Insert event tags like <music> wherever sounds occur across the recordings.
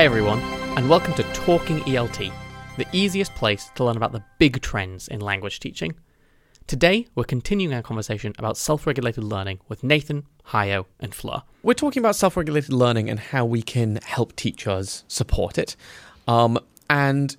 Hey everyone, and welcome to Talking ELT, the easiest place to learn about the big trends in language teaching. Today, we're continuing our conversation about self regulated learning with Nathan, Hayo, and Fleur. We're talking about self regulated learning and how we can help teachers support it. Um, and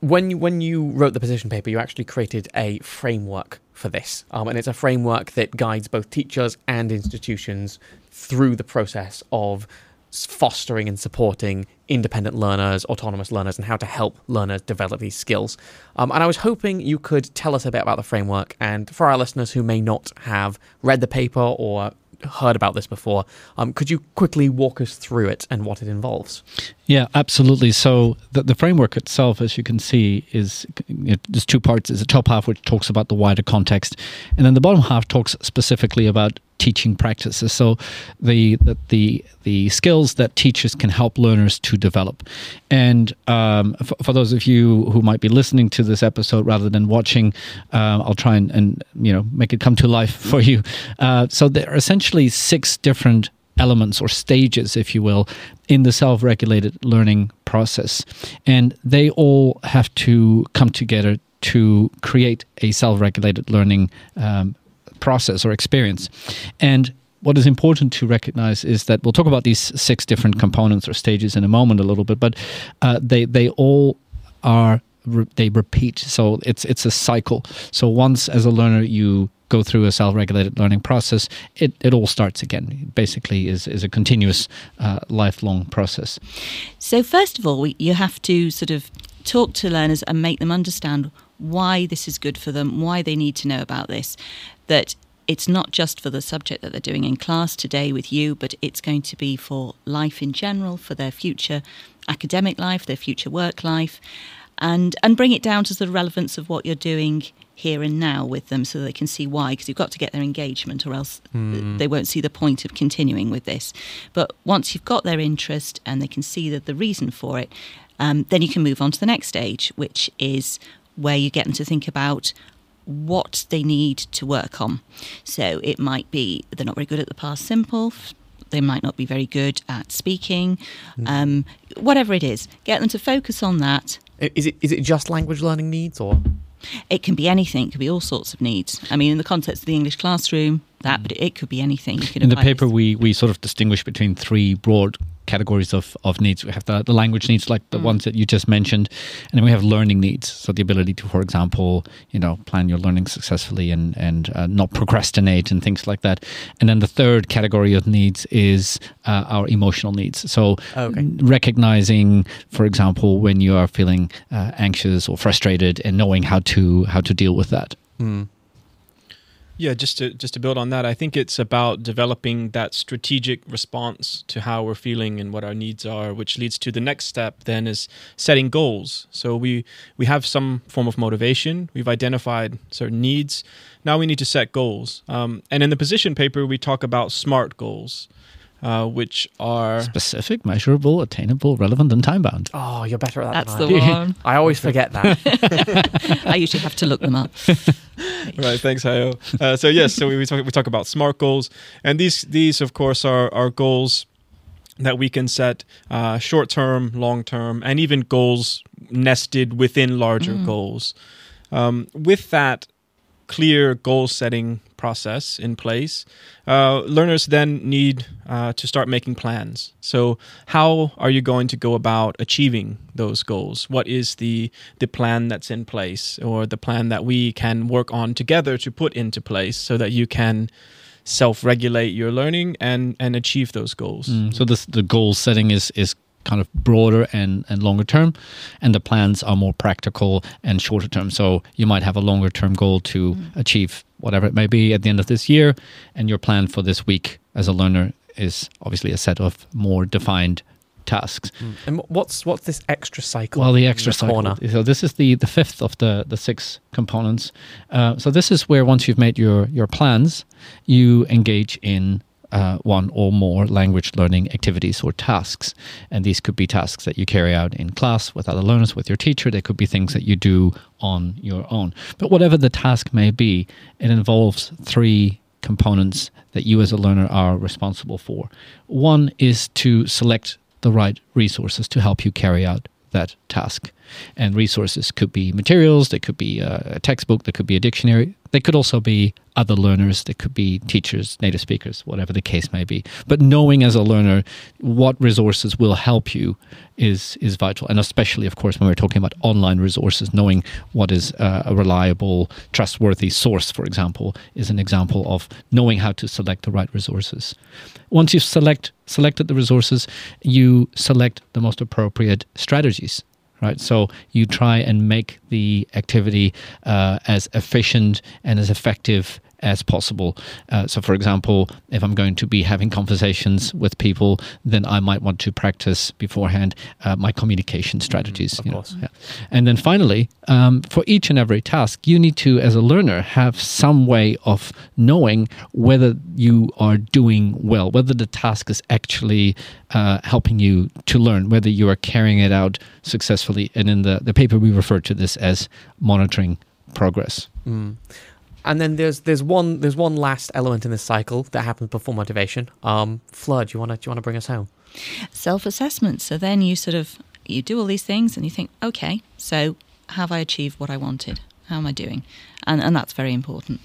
when you, when you wrote the position paper, you actually created a framework for this. Um, and it's a framework that guides both teachers and institutions through the process of fostering and supporting independent learners, autonomous learners, and how to help learners develop these skills. Um, and I was hoping you could tell us a bit about the framework. And for our listeners who may not have read the paper or heard about this before. Um, could you quickly walk us through it and what it involves? Yeah, absolutely. So the, the framework itself, as you can see, is there's two parts. There's a top half which talks about the wider context, and then the bottom half talks specifically about teaching practices. So the the the, the skills that teachers can help learners to develop. And um, for, for, those of you who might be listening to this episode rather than watching, uh, I'll try and, and, you know make it come to life <laughs> for you. Uh, so there are essentially six different elements or stages, if you will, in the self regulated learning process. And they all have to come together to create a self regulated learning um, process or experience. And what is important to recognize is that we'll talk about these six different components or stages in a moment a little bit, but uh, they they all are they repeat. So it's it's a cycle. So once as a learner you go through a self-regulated learning process, it, it all starts again. Basically, is is a continuous uh, lifelong process. So first of all, you have to sort of talk to learners and make them understand why this is good for them, why they need to know about this that it's not just for the subject that they're doing in class today with you, but it's going to be for life in general, for their future academic life, their future work life, and and bring it down to the relevance of what you're doing here and now with them so they can see why because you've got to get their engagement or else mm. they won't see the point of continuing with this but once you've got their interest and they can see that the reason for it um, then you can move on to the next stage which is where you get them to think about what they need to work on. So it might be they're not very good at the past simple. They might not be very good at speaking. Mm. Um, whatever it is, get them to focus on that. Is it is it just language learning needs or? It can be anything. It could be all sorts of needs. I mean, in the context of the English classroom, that, but it, could be anything. in the paper, we, we sort of distinguish between three broad categories of, of needs. We have the, the language needs, like the mm. ones that you just mentioned, and then we have learning needs. So the ability to, for example, you know, plan your learning successfully and and uh, not procrastinate and things like that. And then the third category of needs is uh, our emotional needs. So okay. recognizing, for example, when you are feeling uh, anxious or frustrated, and knowing how to how to deal with that. Mm. Yeah, just to just to build on that, I think it's about developing that strategic response to how we're feeling and what our needs are, which leads to the next step then is setting goals. So we we have some form of motivation, we've identified certain needs. Now we need to set goals. Um, and in the position paper, we talk about SMART goals uh, which are specific, measurable, attainable, relevant, and time bound. Oh, you're better at that. That's the one. I always forget that. <laughs> I usually have to look them up. <laughs> right. Thanks, Hayo. Uh, so yes, so we, we, talk we talk about smart goals, and these these of course are are goals that we can set uh, short term, long term, and even goals nested within larger mm. goals. Um, with that clear goal setting process in place, uh, learners then need uh, to start making plans. So, how are you going to go about achieving those goals? What is the the plan that's in place, or the plan that we can work on together to put into place, so that you can self-regulate your learning and and achieve those goals? Mm, so, this, the goal setting is is kind of broader and, and longer term, and the plans are more practical and shorter term. So you might have a longer term goal to mm. achieve whatever it may be at the end of this year, and your plan for this week as a learner is obviously a set of more defined tasks. Mm. And what's what's this extra cycle? Well, the extra the cycle. Corner? So this is the the fifth of the the six components. Uh, so this is where once you've made your your plans, you engage in uh, one or more language learning activities or tasks. And these could be tasks that you carry out in class with other learners, with your teacher. They could be things that you do on your own. But whatever the task may be, it involves three components that you as a learner are responsible for. One is to select the right resources to help you carry out that task. And resources could be materials, they could be uh, a textbook, they could be a dictionary, they could also be other learners, they could be teachers, native speakers, whatever the case may be. But knowing as a learner what resources will help you is is vital, and especially, of course, when we're talking about online resources, knowing what is uh, a reliable, trustworthy source, for example, is an example of knowing how to select the right resources. Once you've select selected the resources, you select the most appropriate strategies right? So you try and make the activity uh, as efficient and as effective as possible. Uh, so, for example, if I'm going to be having conversations with people, then I might want to practice beforehand uh, my communication mm-hmm. strategies. Mm, of course. Yeah. And then finally, um, for each and every task, you need to, as a learner, have some way of knowing whether you are doing well, whether the task is actually uh, helping you to learn, whether you are carrying it out successfully. And in the, the paper, we refer to this as monitoring progress. Mm. And then there's there's one there's one last element in this cycle that happens before motivation. Um, Fleur, do you want to do you want to bring us home? Self assessment. So then you sort of you do all these things and you think, okay, so have I achieved what I wanted? How am I doing? And and that's very important.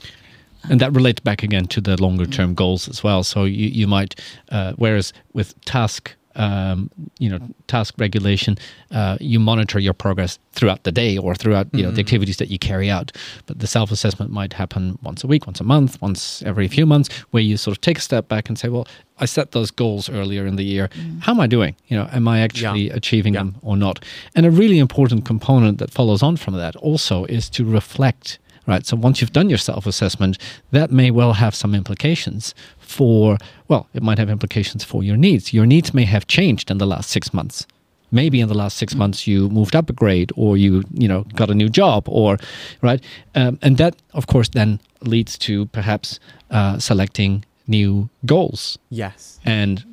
And that relates back again to the longer term goals as well. So you, you might, uh, whereas with task um, you know task regulation, uh, you monitor your progress throughout the day or throughout you know mm-hmm. the activities that you carry out. But the self assessment might happen once a week, once a month, once every few months, where you sort of take a step back and say, well, I set those goals earlier in the year. Mm. How am I doing? You know, am I actually yeah. achieving yeah. them or not? And a really important component that follows on from that also is to reflect right? So once you've done your self assessment, that may well have some implications for, well, it might have implications for your needs. Your needs may have changed in the last six months. Maybe in the last six months you moved up a grade, or you you know got a new job, or right, um, and that of course then leads to perhaps uh, selecting new goals. Yes, and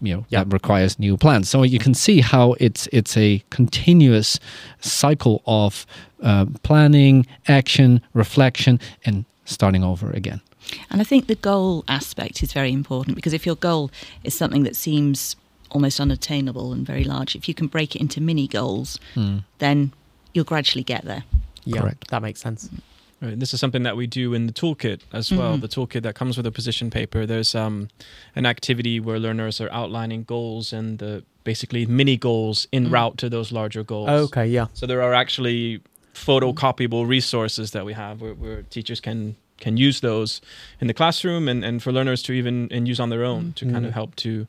you know yep. that requires new plans. So you can see how it's it's a continuous cycle of uh, planning, action, reflection, and starting over again. And I think the goal aspect is very important because if your goal is something that seems almost unattainable and very large, if you can break it into mini goals, mm. then you'll gradually get there. Yeah, Correct. that makes sense. Right. This is something that we do in the toolkit as well. Mm-hmm. The toolkit that comes with a position paper. There's um, an activity where learners are outlining goals and the basically mini goals in mm. route to those larger goals. Okay, yeah. So there are actually photocopyable resources that we have where, where teachers can can use those in the classroom and, and for learners to even and use on their own to mm. kind of help to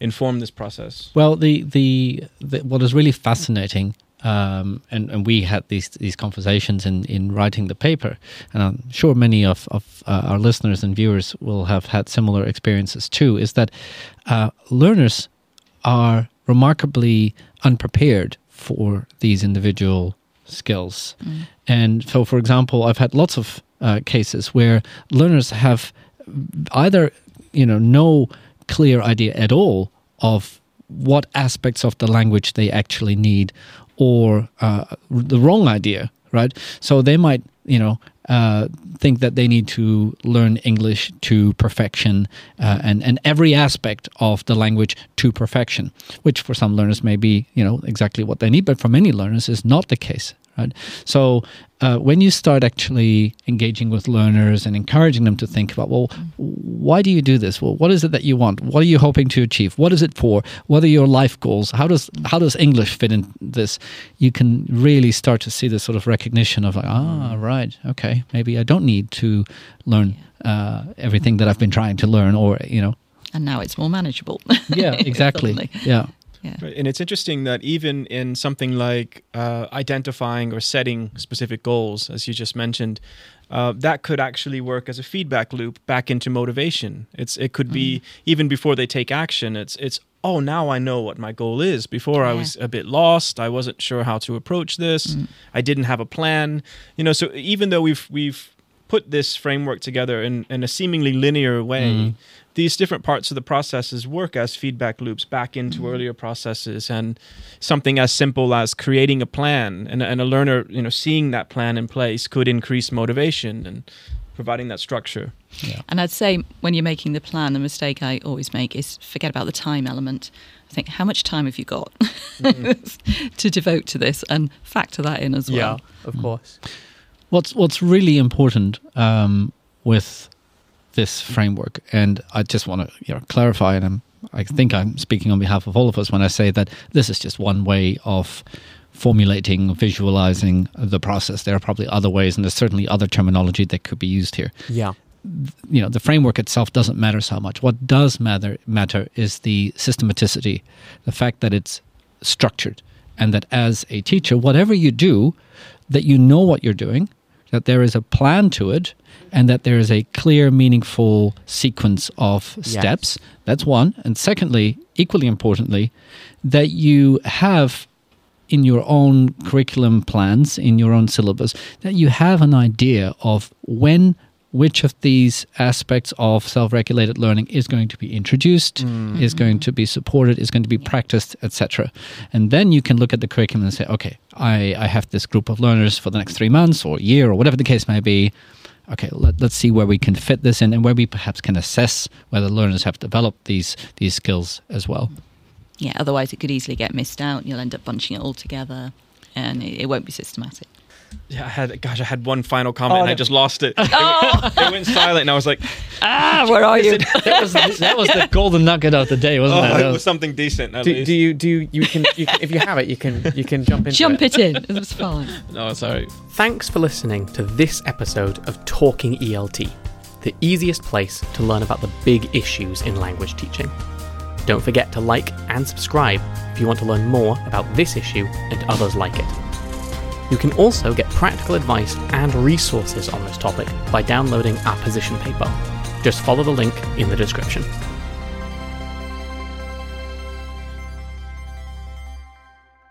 inform this process. Well, the, the, the what is really fascinating um, and, and we had these these conversations in, in writing the paper, and I'm sure many of, of uh, our listeners and viewers will have had similar experiences too. Is that uh, learners are remarkably unprepared for these individual skills, mm. and so, for example, I've had lots of uh, cases where learners have either you know no clear idea at all of what aspects of the language they actually need or uh, the wrong idea, right? So they might, you know, uh, think that they need to learn English to perfection uh, and and every aspect of the language to perfection, which for some learners may be, you know, exactly what they need, but for many learners is not the case. Right? So uh, when you start actually engaging with learners and encouraging them to think about, well, why do you do this? Well, what is it that you want? What are you hoping to achieve? What is it for? What are your life goals? How does how does English fit in this? You can really start to see this sort of recognition of like, ah, right, okay, maybe I don't need to learn uh, everything that I've been trying to learn, or you know. And now it's more manageable. yeah, <laughs> exactly. yeah. Yeah. Right. And it's interesting that even in something like uh, identifying or setting specific goals, as you just mentioned, uh, that could actually work as a feedback loop back into motivation. It's it could be mm. even before they take action. It's it's oh now I know what my goal is. Before yeah. I was a bit lost. I wasn't sure how to approach this. Mm. I didn't have a plan. You know, so even though we've we've put this framework together in, in a seemingly linear way, mm these different parts of the processes work as feedback loops back into mm-hmm. earlier processes and something as simple as creating a plan and, and a learner you know seeing that plan in place could increase motivation and providing that structure. And I'd say when you're making the plan, the mistake I always make is forget about the time element. I think, how much time have you got <laughs> to devote to this and factor that in as well? Yeah, of course. What's what's really important um, with this framework, and I just want to you know, clarify, and I'm, I think I'm speaking on behalf of all of us when I say that this is just one way of formulating, visualizing the process. There are probably other ways, and there's certainly other terminology that could be used here. Yeah. you know the framework itself doesn't matter so much. What does matter matter is the systematicity, the fact that it's structured, and that as a teacher, whatever you do, that you know what you're doing, that there is a plan to it, and that there is a clear, meaningful sequence of Yes. steps. That's one. And secondly, equally importantly, that you have in your own curriculum plans, in your own syllabus, that you have an idea of when which of these aspects of self-regulated learning is going to be introduced, mm. is going to be supported, is going to be practiced, etc. And then you can look at the curriculum and say, okay, I, I have this group of learners for the next three months or year or whatever the case may be. Okay, let, let's see where we can fit this in and where we perhaps can assess whether learners have developed these these skills as well. Yeah, otherwise it could easily get missed out and you'll end up bunching it all together and it, it won't be systematic. Yeah, I had gosh, I had one final comment Oh, and I just lost it. It, <laughs> went, it went silent, and I was like, Ah, where are you? <laughs> that, was, that was the golden nugget of the day, wasn't "Oh, it? That it was was- something decent." At Do, least. do you do you, you can you can if you have it you can you can jump in. Jump it in. It was fine. <laughs> No, sorry. Thanks for listening to this episode of Talking ELT, the easiest place to learn about the big issues in language teaching. Don't forget to like and subscribe if you want to learn more about this issue and others like it. You can also get practical advice and resources on this topic by downloading our position paper. Just follow the link in the description.